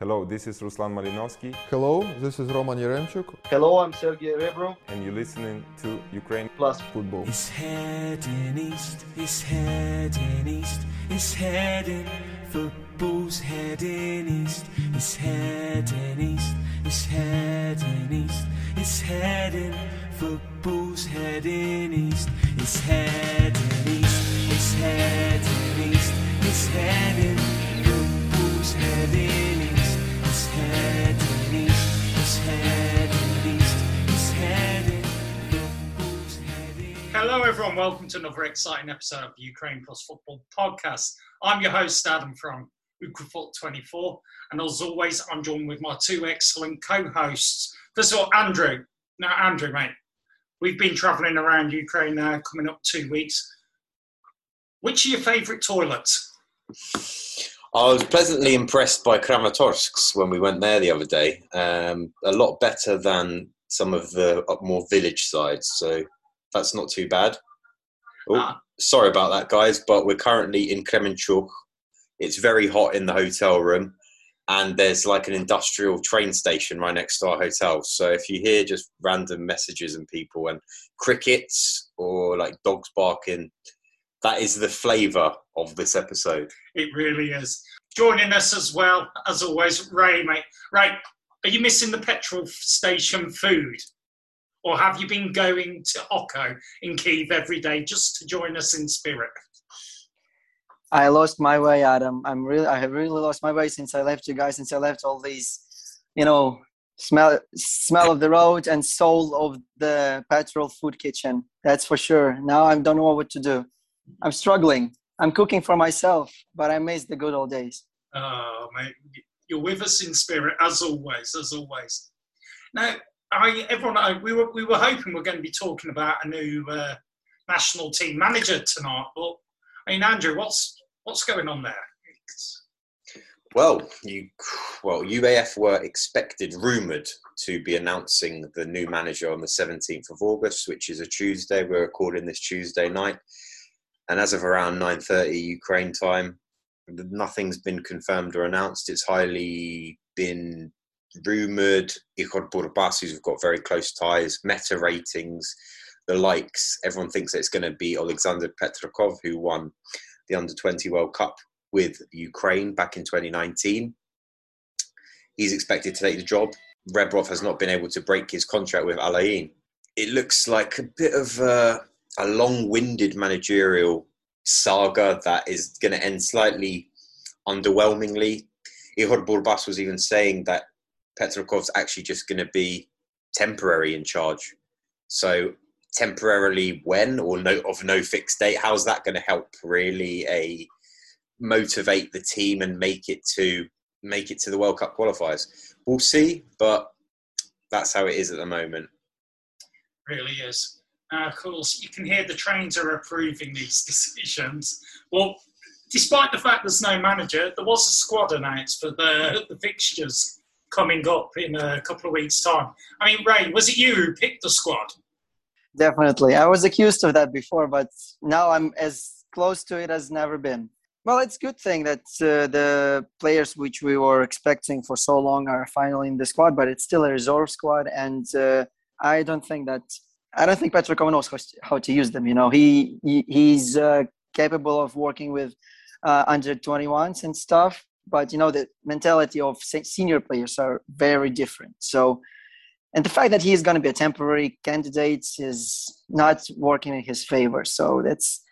Hello, this is Ruslan Malinovsky, Hello, this is Roman Yaremchuk. Hello, I'm Sergey Rebro. and you're listening to Ukraine Plus, Football. It's heading east, it's heading east, it's heading, football's heading east, it's heading east, it's heading east, it's heading, football's heading east, it's heading east, it's heading east, it's heading, Hello, everyone. Welcome to another exciting episode of the Ukraine Plus Football Podcast. I'm your host, Adam from Ukrafoot24, and as always, I'm joined with my two excellent co-hosts. First of all, Andrew. Now, Andrew, mate, we've been travelling around Ukraine now, coming up two weeks. Which are your favourite toilets? I was pleasantly impressed by Kramatorsk's when we went there the other day. Um, a lot better than some of the more village sides, so that's not too bad. Oh, Ah. sorry about that, guys, but we're currently in Kremenchuk. It's very hot in the hotel room, and there's like an industrial train station right next to our hotel. So if you hear just random messages and people and crickets or like dogs barking, that is the flavour of this episode. It really is. Joining us as well, as always, Ray, mate. Ray, are you missing the petrol station food? Or have you been going to OKKO in Kiev every day just to join us in spirit? I lost my way, Adam. I'm really, I have really lost my way since I left you guys. Since I left all these, you know, smell, smell of the road and soul of the petrol food kitchen. That's for sure. Now I don't know what to do. I'm struggling. I'm cooking for myself, but I miss the good old days. Oh, mate, you're with us in spirit as always, as always. Now, I everyone, we were we were hoping we are going to be talking about a new uh, national team manager tonight, but I mean, Andrew, what's what's going on there? It's- Well, you well, UAF were expected, rumoured to be announcing the new manager on the 17th of August, which is a Tuesday. We're recording this Tuesday night, and as of around 9:30 Ukraine time, nothing's been confirmed or announced. It's highly been rumoured. Ihor Burbas, who's got very close ties, meta ratings, the likes. Everyone thinks that it's going to be Alexander Petrakov, who won the Under 20 World Cup with Ukraine back in 2019. He's expected to take the job. Rebrov has not been able to break his contract with Al Ain. It looks like a bit of a, a long-winded managerial saga that is going to end slightly underwhelmingly. Ihor Burbas was even saying that Petrakov's actually just going to be temporary in charge. So temporarily when or no of no fixed date, how's that going to help really a motivate the team and make it to make it to the World Cup qualifiers? We'll see, but that's how it is at the moment. really is. Uh, of course, you can hear the trains are approving these decisions. Well, despite the fact there's no manager, there was a squad announced for the, the fixtures coming up in a couple of weeks' time. I mean, Ray, was it you who picked the squad? Definitely. I was accused of that before, but now I'm as close to it as never been. Well, it's good thing that uh, the players which we were expecting for so long are finally in the squad, but it's still a reserve squad, and uh, I don't think that I don't think Petrakov knows how to, how to use them. You know, he, he he's uh, capable of working with uh, under 21s and stuff, but you know the mentality of senior players are very different. So and the fact that he is going to be a temporary candidate is not working in his favor. So that's,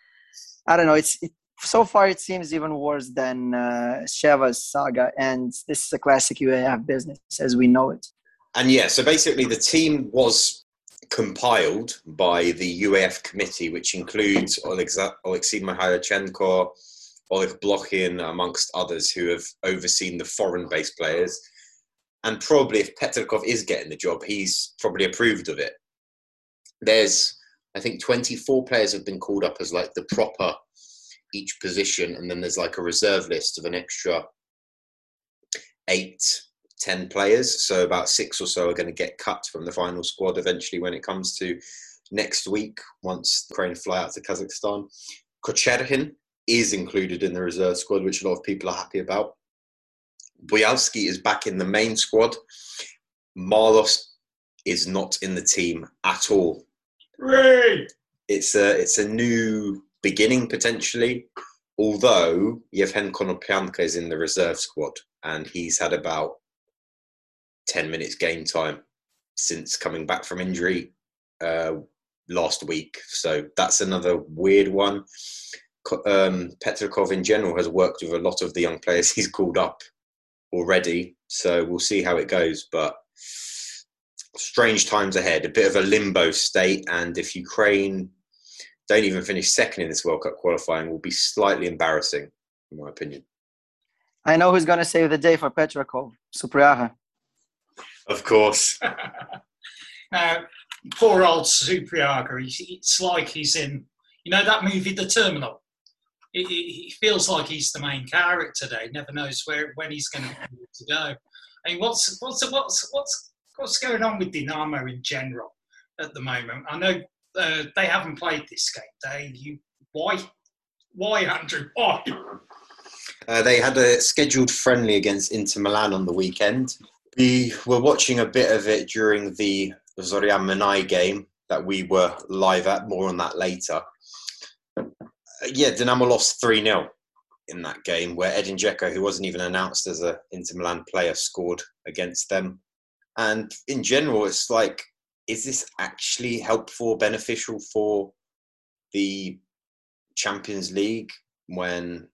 I don't know. It's it, so far it seems even worse than uh, Sheva's saga, and this is a classic UAF business as we know it. And yeah, so basically the team was compiled by the UAF committee, which includes Alexei Mihailchenko, Oleg Blokhin, amongst others who have overseen the foreign-based players. And probably if Petrakov is getting the job, he's probably approved of it. There's, I think, 24 players have been called up as like the proper each position, and then there's like a reserve list of an extra eight, ten players. So about six or so are going to get cut from the final squad eventually when it comes to next week once Ukraine fly out to Kazakhstan. Kocherhin is included in the reserve squad, which a lot of people are happy about. Boyalski is back in the main squad. Marlos is not in the team at all. It's a it's a new beginning potentially. Although Yevhen Konoplyanka is in the reserve squad and he's had about ten minutes game time since coming back from injury uh, last week. So that's another weird one. Co- Um, Petrakov in general has worked with a lot of the young players he's called up already. So we'll see how it goes. But strange times ahead, a bit of a limbo state. And if Ukraine don't even finish second in this World Cup qualifying, will be slightly embarrassing, in my opinion. I know who's going to save the day for Petrakov, Supryaha. Of course. Now, poor old Supryaha, he's, it's like he's in, you know, that movie, The Terminal. It, it, feels like he's the main character. He never knows where when he's going to go. I mean, what's what's what's what's what's going on with Dynamo in general at the moment? I know uh, they haven't played this game. They you why why Andrew why? Uh, they had a scheduled friendly against Inter Milan on the weekend. We were watching a bit of it during the Zorian Mynai game that we were live at. More on that later. Yeah, Dinamo lost 3 0 in that game where Edin Dzeko, who wasn't even announced as a Inter Milan player, scored against them. And in general, it's like, is this actually helpful, beneficial for the Champions League when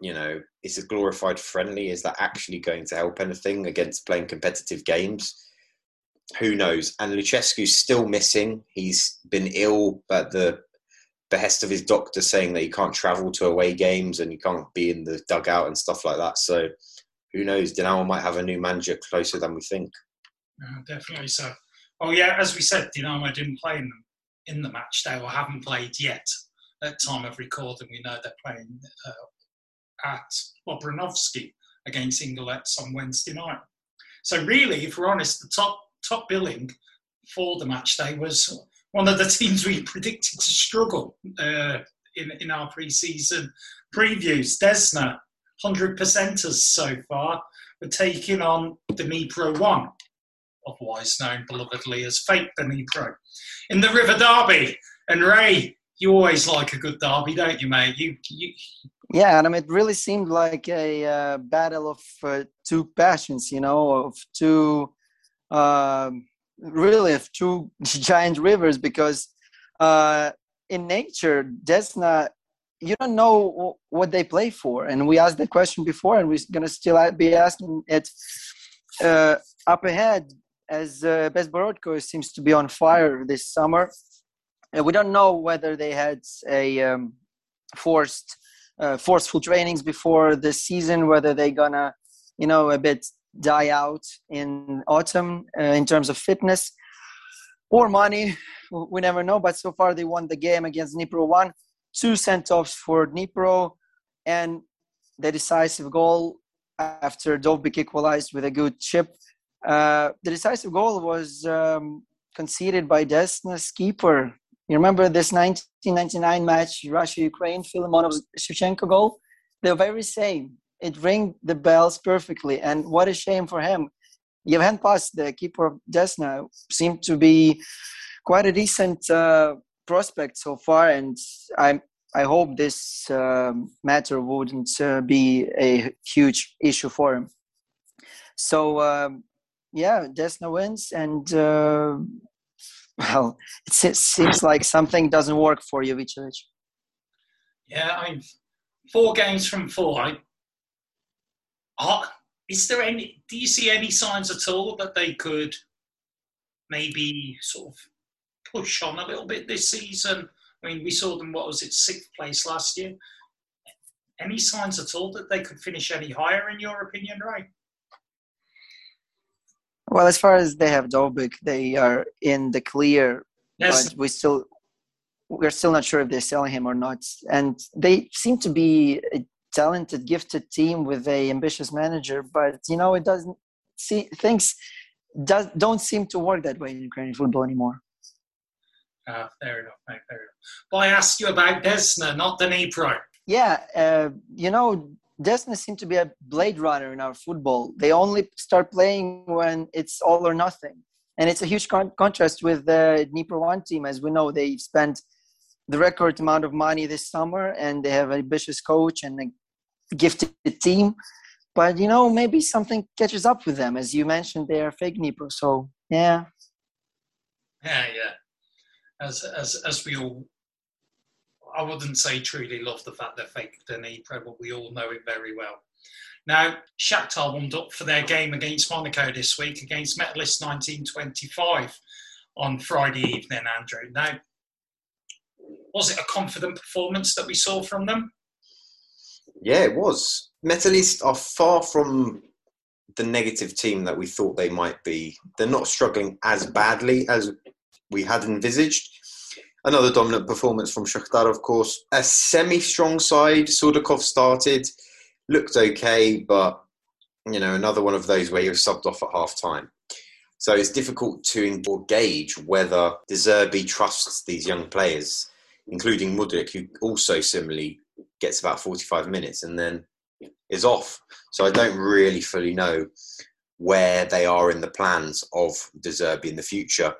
you know it's a glorified friendly? Is that actually going to help anything against playing competitive games? Who knows? And Lucescu's still missing. He's been ill at the behest of his doctor, saying that he can't travel to away games and he can't be in the dugout and stuff like that. So who knows? Dinamo might have a new manager closer than we think. Definitely so. Oh yeah, as we said, Dynamo didn't play in the, in the match day or haven't played yet. At time of recording, we know they're playing uh, at Bobrovsky against Inhulets on Wednesday night. So really, if we're honest, the top top billing for the match day was one of the teams we predicted to struggle uh, in in our pre-season previews. Desna, hundred percenters so far, were taking on Dnipro One otherwise known belovedly as fake Dnipro, in the River Derby. And Ray, you always like a good derby, don't you, mate? You, you Yeah, Adam, it really seemed like a uh, battle of uh, two passions, you know, of two, um really of two giant rivers because uh, in nature, Desna, you don't know what they play for. And we asked that question before, and we're going to still be asking it uh, up ahead as uh, Bezborodko seems to be on fire this summer. And we don't know whether they had a um, forced uh, forceful trainings before the season, whether they're gonna, you know, a bit die out in autumn uh, in terms of fitness or money. We never know. But so far, they won the game against Dnipro one, two sent offs for Dnipro, and the decisive goal after Dovbyk equalized with a good chip. Uh, the decisive goal was um, conceded by Desna's keeper. You remember this 1999 match, Russia-Ukraine, Filimonov Shevchenko goal? The very same. It rang the bells perfectly, and what a shame for him. Yevhen Past, the keeper of Desna, seemed to be quite a decent uh, prospect so far, and I I hope this um matter wouldn't uh, be a huge issue for him. So um, yeah, Desna wins, and uh, well, it se- seems like something doesn't work for Jovicevic. yeah, I mean, four games from four. I, are, is there any? Do you see any signs at all that they could maybe sort of push on a little bit this season? I mean, we saw them. What was it, sixth place last year? Any signs at all that they could finish any higher, in your opinion, right? Well, as far as they have Dovbyk, they are in the clear, Yes, but we still we're still not sure if they're selling him or not. And they seem to be talented, gifted team with a ambitious manager, but you know it doesn't see things does don't seem to work that way in Ukrainian football anymore. Uh, fair enough, mate, fair enough. But I asked you about Desna, not the Dnipro. Yeah, uh, you know Desna seem to be a blade runner in our football. They only start playing when it's all or nothing. And it's a huge con- contrast with the Dnipro 1 team. As we know, they spent the record amount of money this summer and they have an ambitious coach and a gifted team. But, you know, maybe something catches up with them. As you mentioned, they are fake Dnipro. So, yeah. Yeah, yeah. As, as, as we all I wouldn't say truly love the fact they're fake Dnipro, but we all know it very well. Now, Shakhtar warmed up for their game against Monaco this week against Metalist 1925 on Friday evening, Andrew. Now, was it a confident performance that we saw from them? Yeah, it was. Metalist are far from the negative team that we thought they might be. They're not struggling as badly as we had envisaged. Another dominant performance from Shakhtar, of course. A semi-strong side. Sudakov started, looked okay, but you know another one of those where you're subbed off at half time. So it's difficult to gauge whether De Zerbi trusts these young players, including Mudryk, who also similarly gets about 45 minutes and then is off. So I don't really fully know where they are in the plans of De Zerbi in the future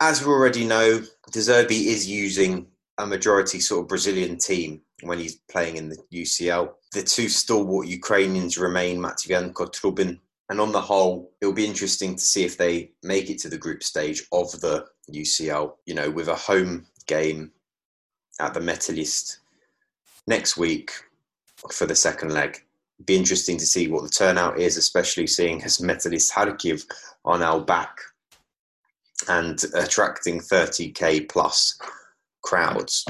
as we already know, De Zerbi is using a majority sort of Brazilian team when he's playing in the UCL. The two stalwart Ukrainians remain Matvienko, Trubin, and on the whole, it'll be interesting to see if they make it to the group stage of the UCL. You know, with a home game at the Metalist next week for the second leg. Be interesting to see what the turnout is, especially seeing as Metalist Kharkiv on our back and attracting 30k plus crowds.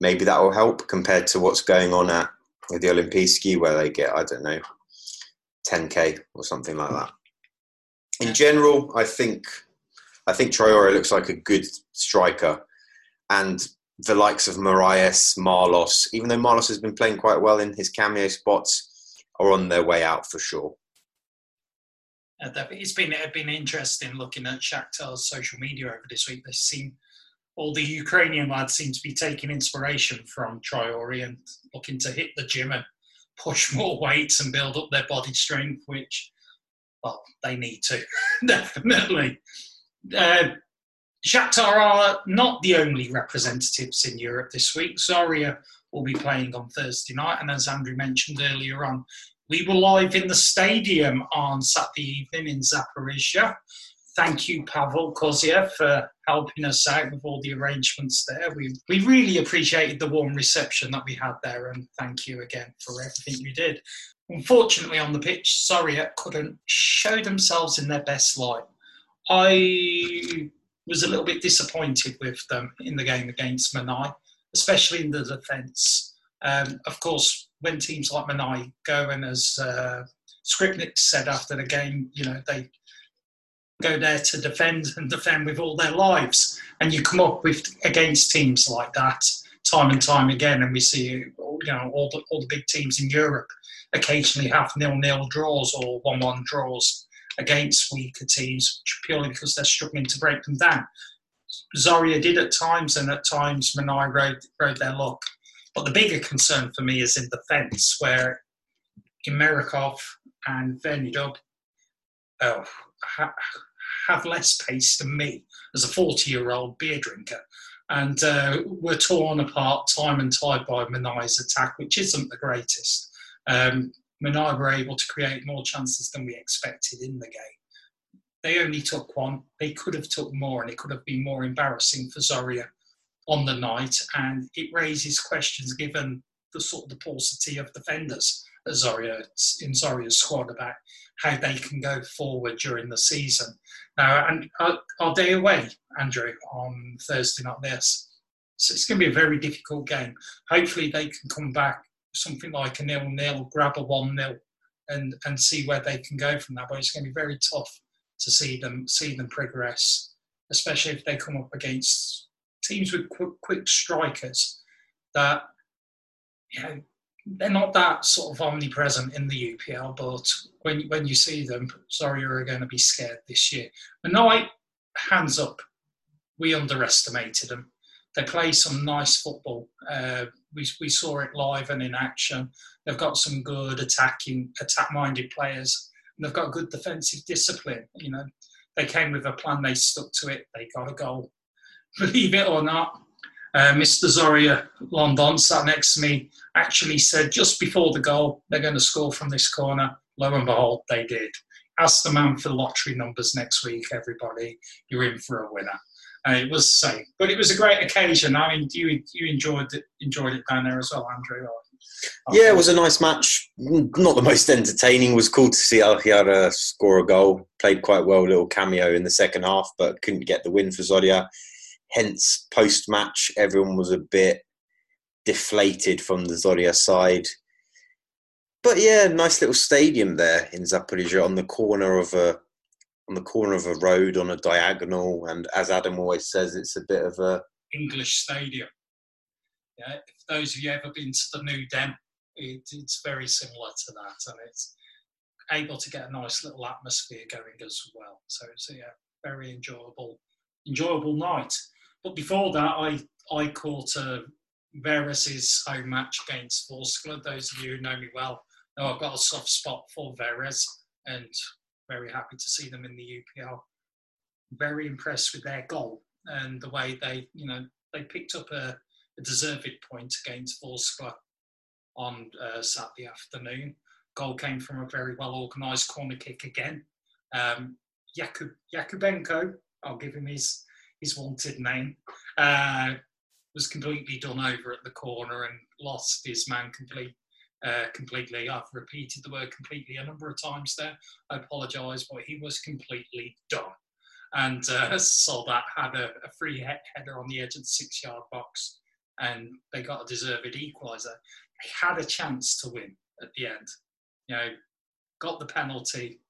Maybe that will help compared to what's going on at the Olimpijski, where they get, I don't know, 10k or something like that. In general, I think I think Traore looks like a good striker, and the likes of Moraes, Marlos, even though Marlos has been playing quite well in his cameo spots, are on their way out for sure it's been it's been interesting looking at Shakhtar's social media over this week. They seem all the Ukrainian lads seem to be taking inspiration from Traore and looking to hit the gym and push more weights and build up their body strength, which well they need to definitely. Uh, Shakhtar are not the only representatives in Europe this week. Zorya will be playing on Thursday night, and as Andrew mentioned earlier on, we were live in the stadium on Saturday evening in Zaporizhia. Thank you, Pavel Koziev, for helping us out with all the arrangements there. We, we really appreciated the warm reception that we had there, and thank you again for everything you did. Unfortunately, on the pitch, Zorya couldn't show themselves in their best light. I was a little bit disappointed with them in the game against Mynai, especially in the defence. Um, of course, when teams like Mynai go and as uh, Skrypnyk said after the game, you know, they go there to defend and defend with all their lives. And you come up with against teams like that time and time again. And we see, you know, all the, all the big teams in Europe occasionally have nil-nil draws or one-one draws against weaker teams purely because they're struggling to break them down. Zorya did at times, and at times Mynai rode, rode their luck. But the bigger concern for me is in defence, where Imerikov and Vernidub oh, ha- have less pace than me as a 40 year old beer drinker. And uh, we're torn apart time and tide by Mynai's attack, which isn't the greatest. Um, Mynai were able to create more chances than we expected in the game. They only took one. They could have took more, and it could have been more embarrassing for Zorya on the night, and it raises questions given the sort of the paucity of defenders at Zorya in Zorya's squad about how they can go forward during the season. Now, and are, are they away, Andrew, on Thursday night? This, so it's going to be a very difficult game. Hopefully, they can come back something like a nil-nil, grab a one-nil, and and see where they can go from that. But it's going to be very tough to see them see them progress, especially if they come up against teams with quick, quick strikers that you know they're not that sort of omnipresent in the UPL, but when when you see them, sorry, you're going to be scared this year. Mynai, hands up, we underestimated them. They play some nice football. Uh, we, we saw it live and in action. They've got some good attacking, attack-minded players, and they've got good defensive discipline. You know, they came with a plan, they stuck to it, they got a goal. Believe it or not, uh, Mr. Zoria London sat next to me actually said just before the goal they're going to score from this corner. Lo and behold, they did. Ask the man for lottery numbers next week, everybody. You're in for a winner. And it was same, but it was a great occasion. I mean, you you enjoyed it, enjoyed it down there as well, Andrew. Yeah, it was a nice match. Not the most entertaining. It was cool to see Al score a goal. Played quite well, little cameo in the second half, but couldn't get the win for Zoria. Hence, post match, everyone was a bit deflated from the Zoria side. But yeah, nice little stadium there in Zaporizhia on the corner of a on the corner of a road on a diagonal, and as Adam always says, it's a bit of a English stadium. Yeah, if those of you ever been to the new Den, it, it's very similar to that, and it's able to get a nice little atmosphere going as well. So it's a yeah, very enjoyable, enjoyable night. But before that, I I caught uh, Veres's home match against Vorskla. Those of you who know me well know I've got a soft spot for Veres, and very happy to see them in the UPL. Very impressed with their goal and the way they, you know, they picked up a, a deserved point against Vorskla on uh, Saturday afternoon. Goal came from a very well organised corner kick again. Um, I'll give him his his wanted name, uh, was completely done over at the corner and lost his man complete, uh, completely. I've repeated the word completely a number of times there. I apologise, but he was completely done. And uh, that had a, a free he- header on the edge of the six yard box, and they got a deserved equaliser. They had a chance to win at the end. You know, got the penalty,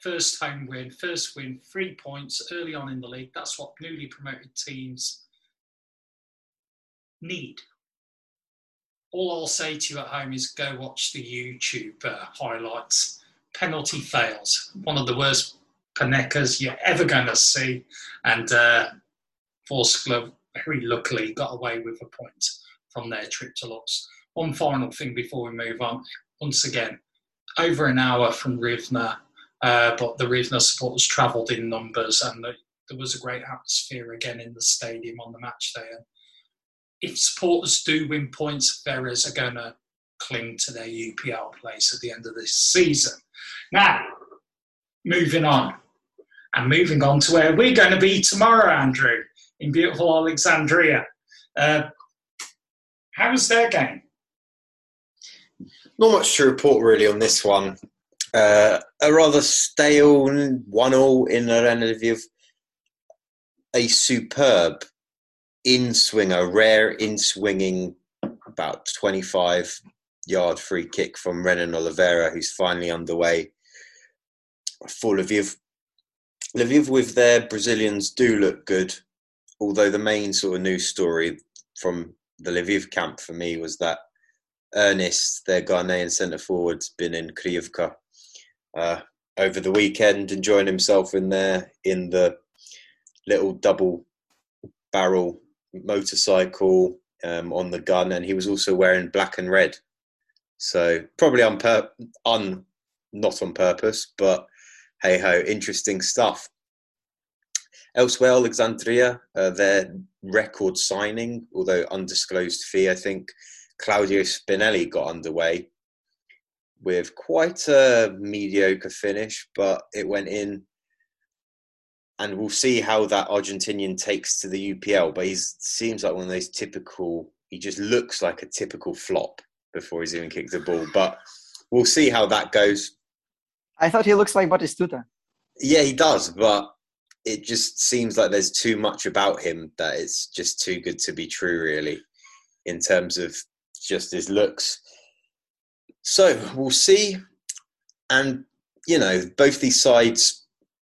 first home win, first win, three points early on in the league. That's what newly promoted teams need. All I'll say to you at home is go watch the YouTube uh, highlights. Penalty fails, one of the worst Panekas you're ever going to see. And uh, Vorskla very luckily got away with a point from their trip to Lutsk. One final thing before we move on. Once again, over an hour from Rivna uh, but the Rivna supporters travelled in numbers, and the, there was a great atmosphere again in the stadium on the match day. And if supporters do win points, Veres are going to cling to their UPL place at the end of this season. Now, moving on, and moving on to where we're going to be tomorrow, Andrew, in beautiful Alexandria. Uh, how was their game? not much to report really on this one. Uh, a rather stale one all in Arena Lviv. A superb in swinger, rare in swinging, about 25 yard free kick from Renan Oliveira, who's finally underway for Lviv. Lviv with their Brazilians do look good, although the main sort of news story from the Lviv camp for me was that Ernest, their Ghanaian centre forward, has been in Kryivka uh, over the weekend, enjoying himself in there in the little double barrel motorcycle um, on the gun, and he was also wearing black and red. So probably on pur- on not on purpose, but hey ho, interesting stuff. Elsewhere, Alexandria, uh, their record signing, although undisclosed fee, I think Claudio Spinelli got underway with quite a mediocre finish, but it went in. And we'll see how that Argentinian takes to the UPL. But he seems like one of those typical, he just looks like a typical flop before he's even kicked the ball. But we'll see how that goes. I thought he looks like Batistuta. Yeah, he does, but it just seems like there's too much about him that it's just too good to be true, really, in terms of just his looks. So we'll see. And, you know, both these sides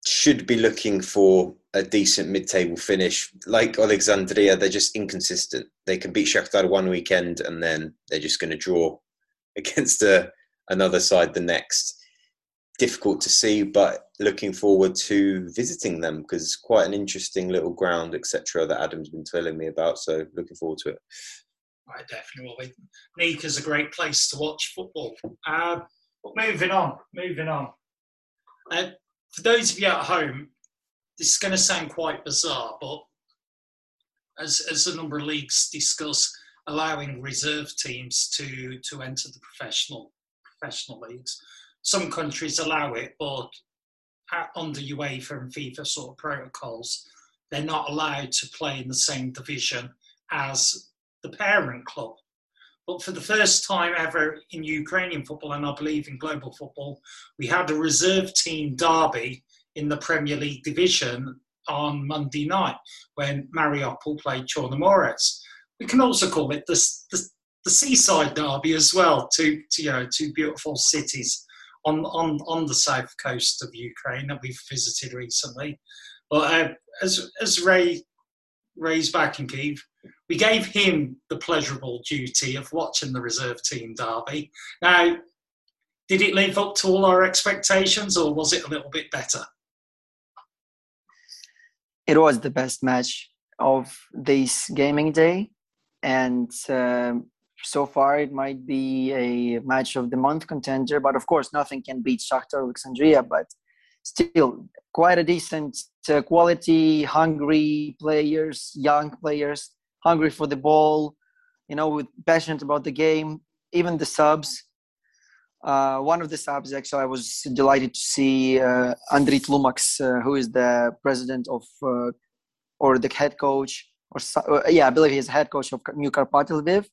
should be looking for a decent mid table finish. Like Alexandria, they're just inconsistent. They can beat Shakhtar one weekend and then they're just going to draw against a, another side the next. Difficult to see, but looking forward to visiting them because it's quite an interesting little ground, etc., that Adam's been telling me about. So looking forward to it. I definitely will be. Nika's a great place to watch football. Uh, but moving on, moving on. Uh, for those of you at home, this is going to sound quite bizarre, but as, as a number of leagues discuss allowing reserve teams to, to enter the professional professional leagues, some countries allow it, but under UEFA and FIFA sort of protocols, they're not allowed to play in the same division as the parent club. But for the first time ever in Ukrainian football, and I believe in global football, we had a reserve team derby in the Premier League division on Monday night when Mariupol played Chornomorets. We can also call it the, the, the seaside derby as well, two, two, you know, two beautiful cities on, on, on the south coast of Ukraine that we've visited recently. But uh, as, as Ray Ray's back in Kiev, we gave him the pleasurable duty of watching the reserve team derby. Now, did it live up to all our expectations or was it a little bit better? It was the best match of this gaming day. And um, so far, it might be a match of the month contender. But of course, nothing can beat Shakhtar Alexandria. But still, quite a decent uh, quality, hungry players, young players hungry for the ball, you know, with passionate about the game. Even the subs. Uh, one of the subs, actually, I was delighted to see uh, Andriy Tlumak, uh, who is the president of, uh, or the head coach, or uh, yeah, I believe he's head coach of New Karpat Lviv.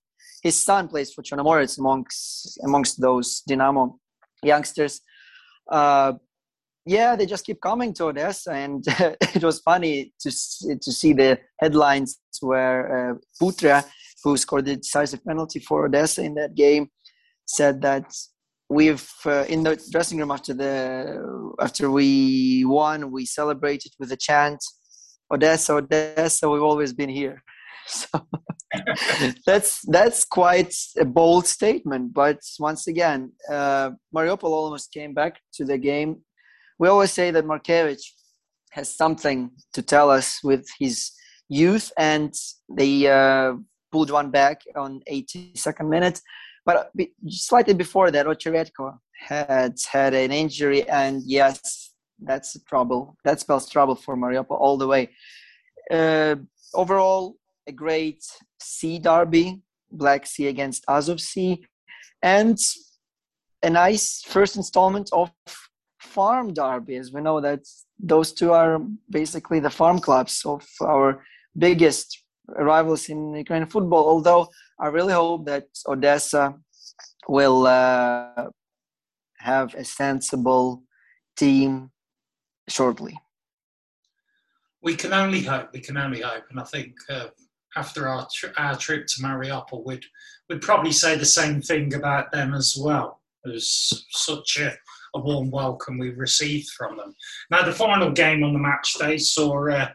His son plays for Chornomorets amongst amongst those Dynamo youngsters. Uh, yeah, they just keep coming to Odessa, and it was funny to to see the headlines where uh, Putra, who scored the decisive penalty for Odessa in that game, said that we've uh, in the dressing room after the after we won, we celebrated with a chant, Odessa, Odessa, we've always been here. So that's that's quite a bold statement, but once again, uh, Mariupol almost came back to the game we always say that Markevich has something to tell us with his youth, and they uh, pulled one back on 82nd minute. But slightly before that, Ocheredko had had an injury, and yes, that's trouble. That spells trouble for Mariupol all the way. Uh, overall, a great sea derby, Black Sea against Azov Sea, and a nice first installment of farm derbies. We know that those two are basically the farm clubs of our biggest rivals in Ukrainian football. Although I really hope that Odessa will uh, have a sensible team shortly. We can only hope. We can only hope, and I think uh, after our tri- our trip to Mariupol, we'd we'd probably say the same thing about them as well. There's such a a warm welcome we received from them. Now, the final game on the match day saw uh,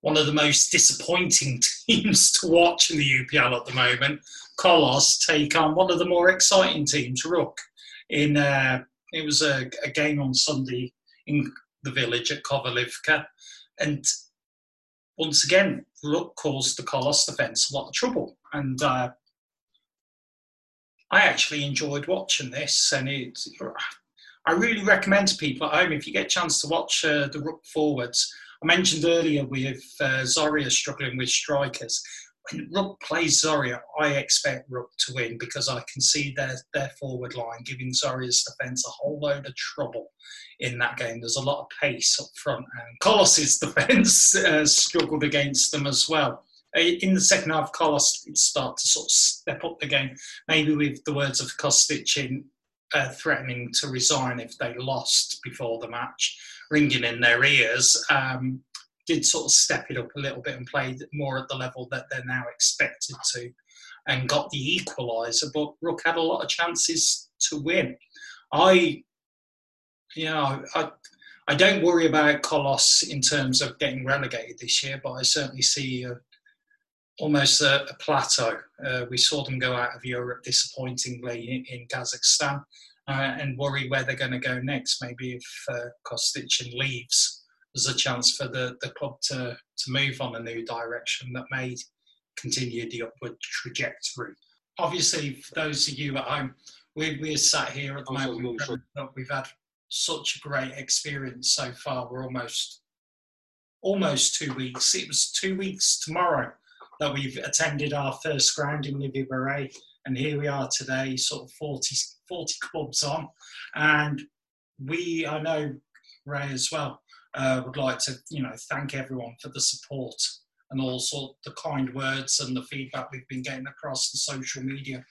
one of the most disappointing teams to watch in the UPL at the moment, Kolos, take on one of the more exciting teams, Rukh. In uh, it was a, a, game on Sunday in the village at Kovalivka, and once again, Rukh caused the Kolos defence a lot of trouble, and uh, I actually enjoyed watching this, and it. I really recommend to people at home if you get a chance to watch uh, the Rukh forwards. I mentioned earlier with uh, Zoria struggling with strikers. When Rukh plays Zoria, I expect Rukh to win because I can see their their forward line giving Zoria's defence a whole load of trouble in that game. There's a lot of pace up front, and Kolos' defence uh, struggled against them as well in the second half, Kolos start to sort of step up the game, maybe with the words of Kostic in uh, threatening to resign if they lost before the match, ringing in their ears. Um, did sort of step it up a little bit and played more at the level that they're now expected to, and got the equaliser. But Rukh had a lot of chances to win. I, you know, I, I don't worry about Kolos in terms of getting relegated this year, but I certainly see almost a, a plateau. Uh, we saw them go out of Europe disappointingly in, in Kazakhstan uh, and worry where they're going to go next. Maybe if uh, Kostyshyn leaves, there's a chance for the, the club to, to move on a new direction that may continue the upward trajectory. Obviously, for those of you at home, we, we're sat here at the moment, but we've had such a great experience so far. We're almost almost two weeks. It was two weeks tomorrow that we've attended our first ground in Livyi Bereh, and here we are today, sort of 40, 40 clubs on, and we, I know Ray as well, uh, would like to, you know, thank everyone for the support and also the kind words and the feedback we've been getting across the social media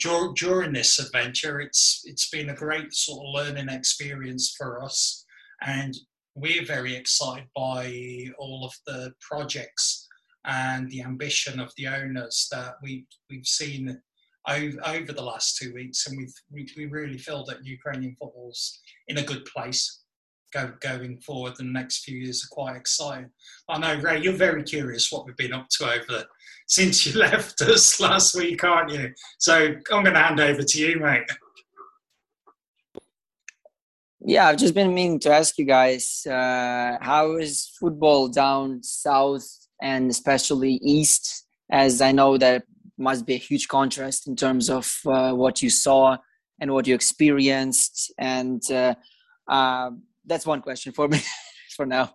Dur- during this adventure. It's it's been a great sort of learning experience for us, and we're very excited by all of the projects and the ambition of the owners that we we've seen over, over the last two weeks, and we've, we we really feel that Ukrainian football's in a good place go, going forward. The next few years are quite exciting. I know Ray, you're very curious what we've been up to over since you left us last week, aren't you? So I'm going to hand over to you, mate. Yeah, I've just been meaning to ask you guys uh, how is football down south and especially east? As I know that must be a huge contrast in terms of uh, what you saw and what you experienced. And uh, uh that's one question for me for now.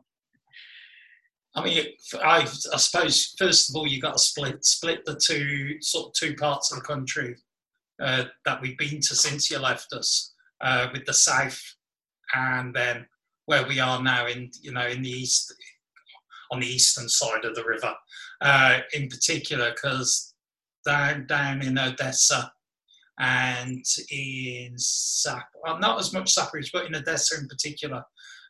I mean, I, I, suppose first of all you got to split split the two sort of two parts of the country uh, that we've been to since you left us, uh, with the south, and then where we are now in you know in the east, on the eastern side of the river, uh, in particular because down down in Odessa and in Zap, well, not as much Zaporizhzhia, but in Odessa in particular,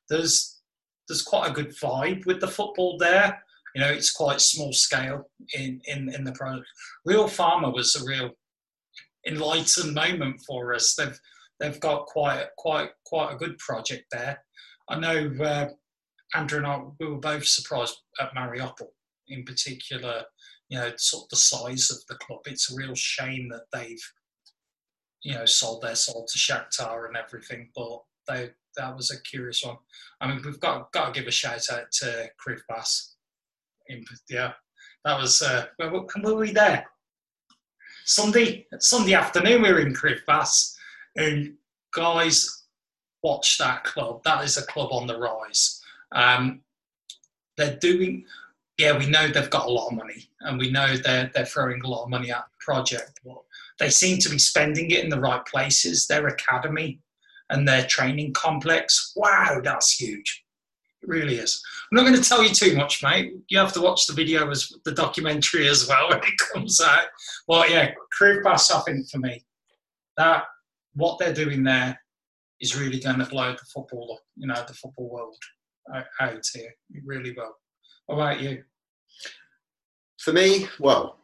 there's there's quite a good vibe with the football there. You know, it's quite small scale in in in the product. Real Pharma was a real enlightened moment for us. They've they've got quite quite quite a good project there. I know uh, Andrew and I we were both surprised at Mariupol in particular. You know, sort of the size of the club. It's a real shame that they've you know sold their soul to Shakhtar and everything, but they that was a curious one. I mean, we've got got to give a shout out to Kryvbas. Yeah, that was uh, where, where were we there? Sunday Sunday afternoon we were in Kryvbas, and guys, watch that club. That is a club on the rise. Um, they're doing. Yeah, we know they've got a lot of money, and we know they're they're throwing a lot of money at the project. But they seem to be spending it in the right places. Their academy and their training complex. Wow, that's huge. It really is. I'm not going to tell you too much, mate. You have to watch the video as the documentary as well when it comes out. Well, yeah, Kryvbas, I think for me, that what they're doing there is really going to blow the football, you know, the football world out here. It really will. What about you? For me, well,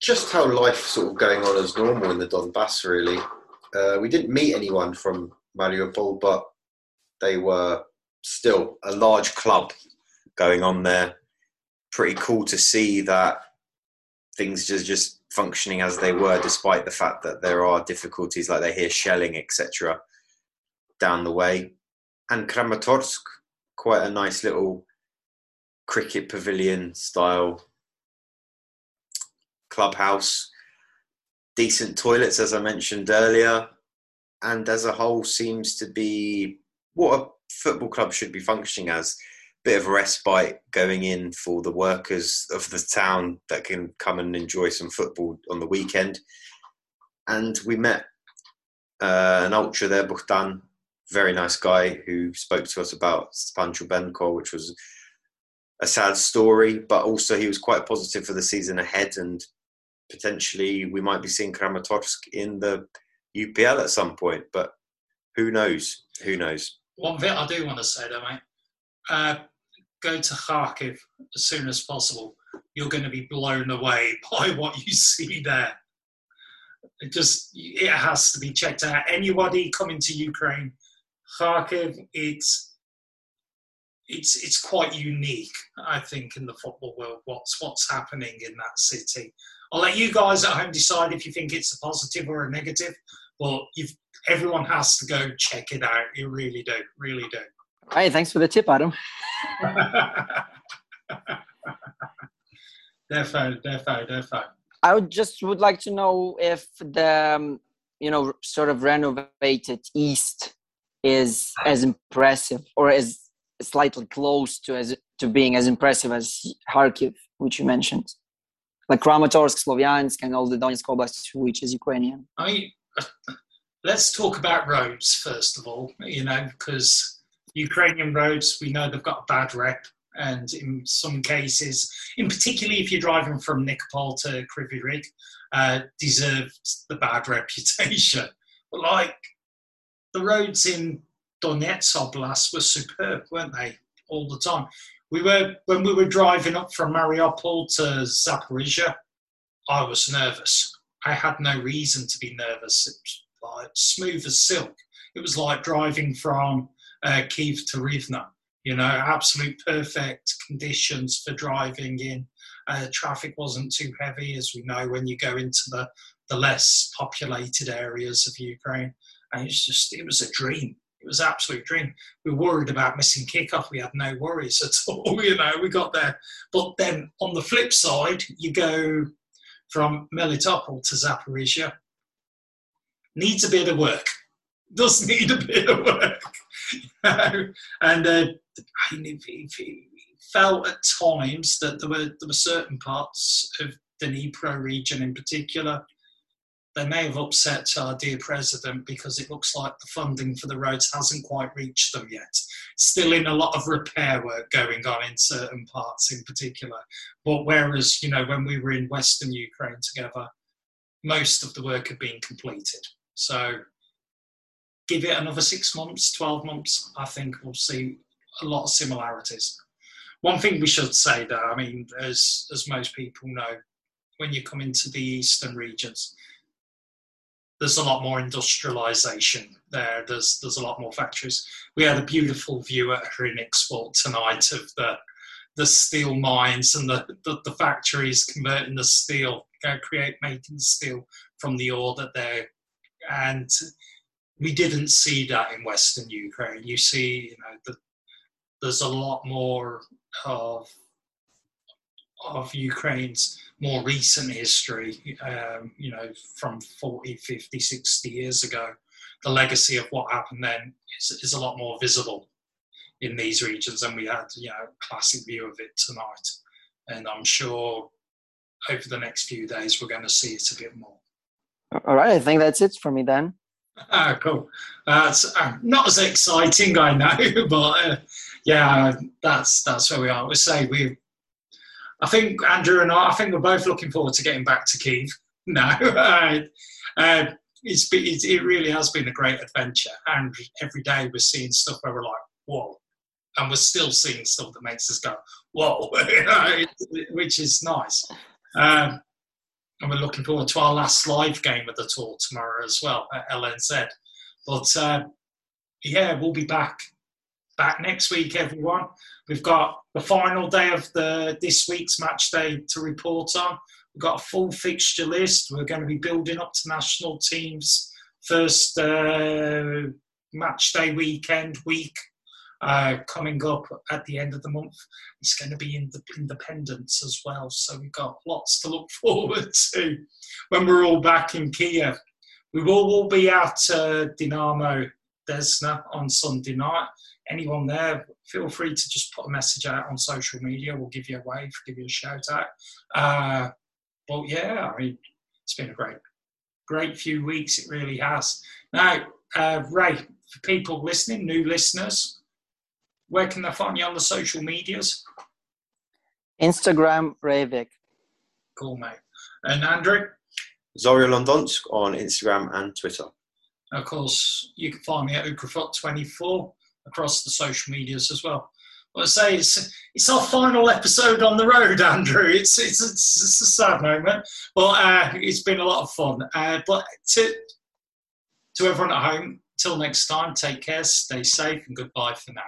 just how life sort of going on as normal in the Donbass, really. Uh, we didn't meet anyone from Mariupol, but they were still a large club going on there. Pretty cool to see that things just just functioning as they were, despite the fact that there are difficulties, like they hear shelling, etc., down the way. And Kramatorsk, quite a nice little cricket pavilion style clubhouse decent toilets, as I mentioned earlier, and as a whole seems to be what a football club should be functioning as. Bit of a respite going in for the workers of the town that can come and enjoy some football on the weekend. And we met uh, an ultra there, Buhtan, very nice guy who spoke to us about Stepan Chubenko, which was a sad story, but also he was quite positive for the season ahead and potentially we might be seeing Kramatorsk in the UPL at some point, but who knows? Who knows? One thing I do want to say though, mate, uh, go to Kharkiv as soon as possible. You're going to be blown away by what you see there. It just it has to be checked out. Anybody coming to Ukraine, Kharkiv, it's it's it's quite unique, I think, in the football world. What's what's happening in that city? I'll let you guys at home decide if you think it's a positive or a negative. But everyone has to go check it out. You really do, really do. Hey, thanks for the tip, Adam. Defo, defo, defo. I would just would like to know if the um, you know sort of renovated East is as impressive or as slightly close to as to being as impressive as Kharkiv, which you mentioned, like Kramatorsk, Slovyansk, and all the Donetsk Oblast, which is Ukrainian. I mean, let's talk about roads first of all. You know, because Ukrainian roads, we know they've got a bad rep, and in some cases, in particularly if you're driving from Nikopol to Kryvyi Rih, uh, deserve the bad reputation. But like the roads in Donetsk Oblast were superb, weren't they? All the time. We were when we were driving up from Mariupol to Zaporizhia. I was nervous. I had no reason to be nervous. It was like smooth as silk. It was like driving from uh, Kiev to Rivne. You know, absolute perfect conditions for driving in. Uh, traffic wasn't too heavy, as we know when you go into the, the less populated areas of Ukraine. And it's just, it was a dream. It was an absolute dream. We worried about missing kickoff. We had no worries at all. You know, we got there. But then on the flip side, you go from Melitopol to Zaporizhia. Needs a bit of work. Does need a bit of work. and uh, I felt at times that there were there were certain parts of the Dnipro region in particular they may have upset our dear president because it looks like the funding for the roads hasn't quite reached them yet. Still in a lot of repair work going on in certain parts in particular. But whereas, you know, when we were in Western Ukraine together, most of the work had been completed. So give it another six months, 12 months, I think we'll see a lot of similarities. One thing we should say though, I mean, as, as most people know, when you come into the eastern regions, there's a lot more industrialization there. There's there's a lot more factories. We had a beautiful view at Hirnyk tonight of the the steel mines and the, the, the factories converting the steel, uh, create making steel from the ore that they're and we didn't see that in Western Ukraine. You see, you know, the, there's a lot more of of Ukraine's more recent history, um, you know, from 40, 50, 60 years ago, the legacy of what happened then is, is a lot more visible in these regions, and we had, you know, a classic view of it tonight. And I'm sure over the next few days we're going to see it a bit more. All right, I think that's it for me then. Ah, cool. That's uh, not as exciting, I know, but uh, yeah, that's that's where we are. We say we I think Andrew and I, I think we're both looking forward to getting back to Kiev No, uh, uh, it's been, it, it really has been a great adventure, and every day we're seeing stuff where we're like, whoa, and we're still seeing stuff that makes us go, whoa, which is nice. Um, and we're looking forward to our last live game of the tour tomorrow as well at LNZ. But uh, yeah, we'll be back back next week, everyone. We've got the final day of the this week's match day to report on. We've got a full fixture list. We're going to be building up to national teams first uh, match day weekend week uh, coming up at the end of the month. It's going to be in the independence as well, so we've got lots to look forward to when we're all back in Kiev. We will all be at uh, Dynamo Desna on Sunday night anyone there, feel free to just put a message out on social media. We'll give you a wave, give you a shout out. Uh, but yeah, I mean, it's been a great, great few weeks. It really has. Now, uh, Ray, for people listening, new listeners, where can they find you on the social medias? Instagram, Rayvik. Cool, mate. And Andrew? Zorya Londonsk on Instagram and Twitter. Of course, you can find me at Ukrafoot24 across the social medias as well. Well, I say it's it's our final episode on the road, Andrew. It's it's, it's, it's a sad moment, but uh, it's been a lot of fun. Uh, but to to everyone at home, till next time, take care, stay safe, and goodbye for now.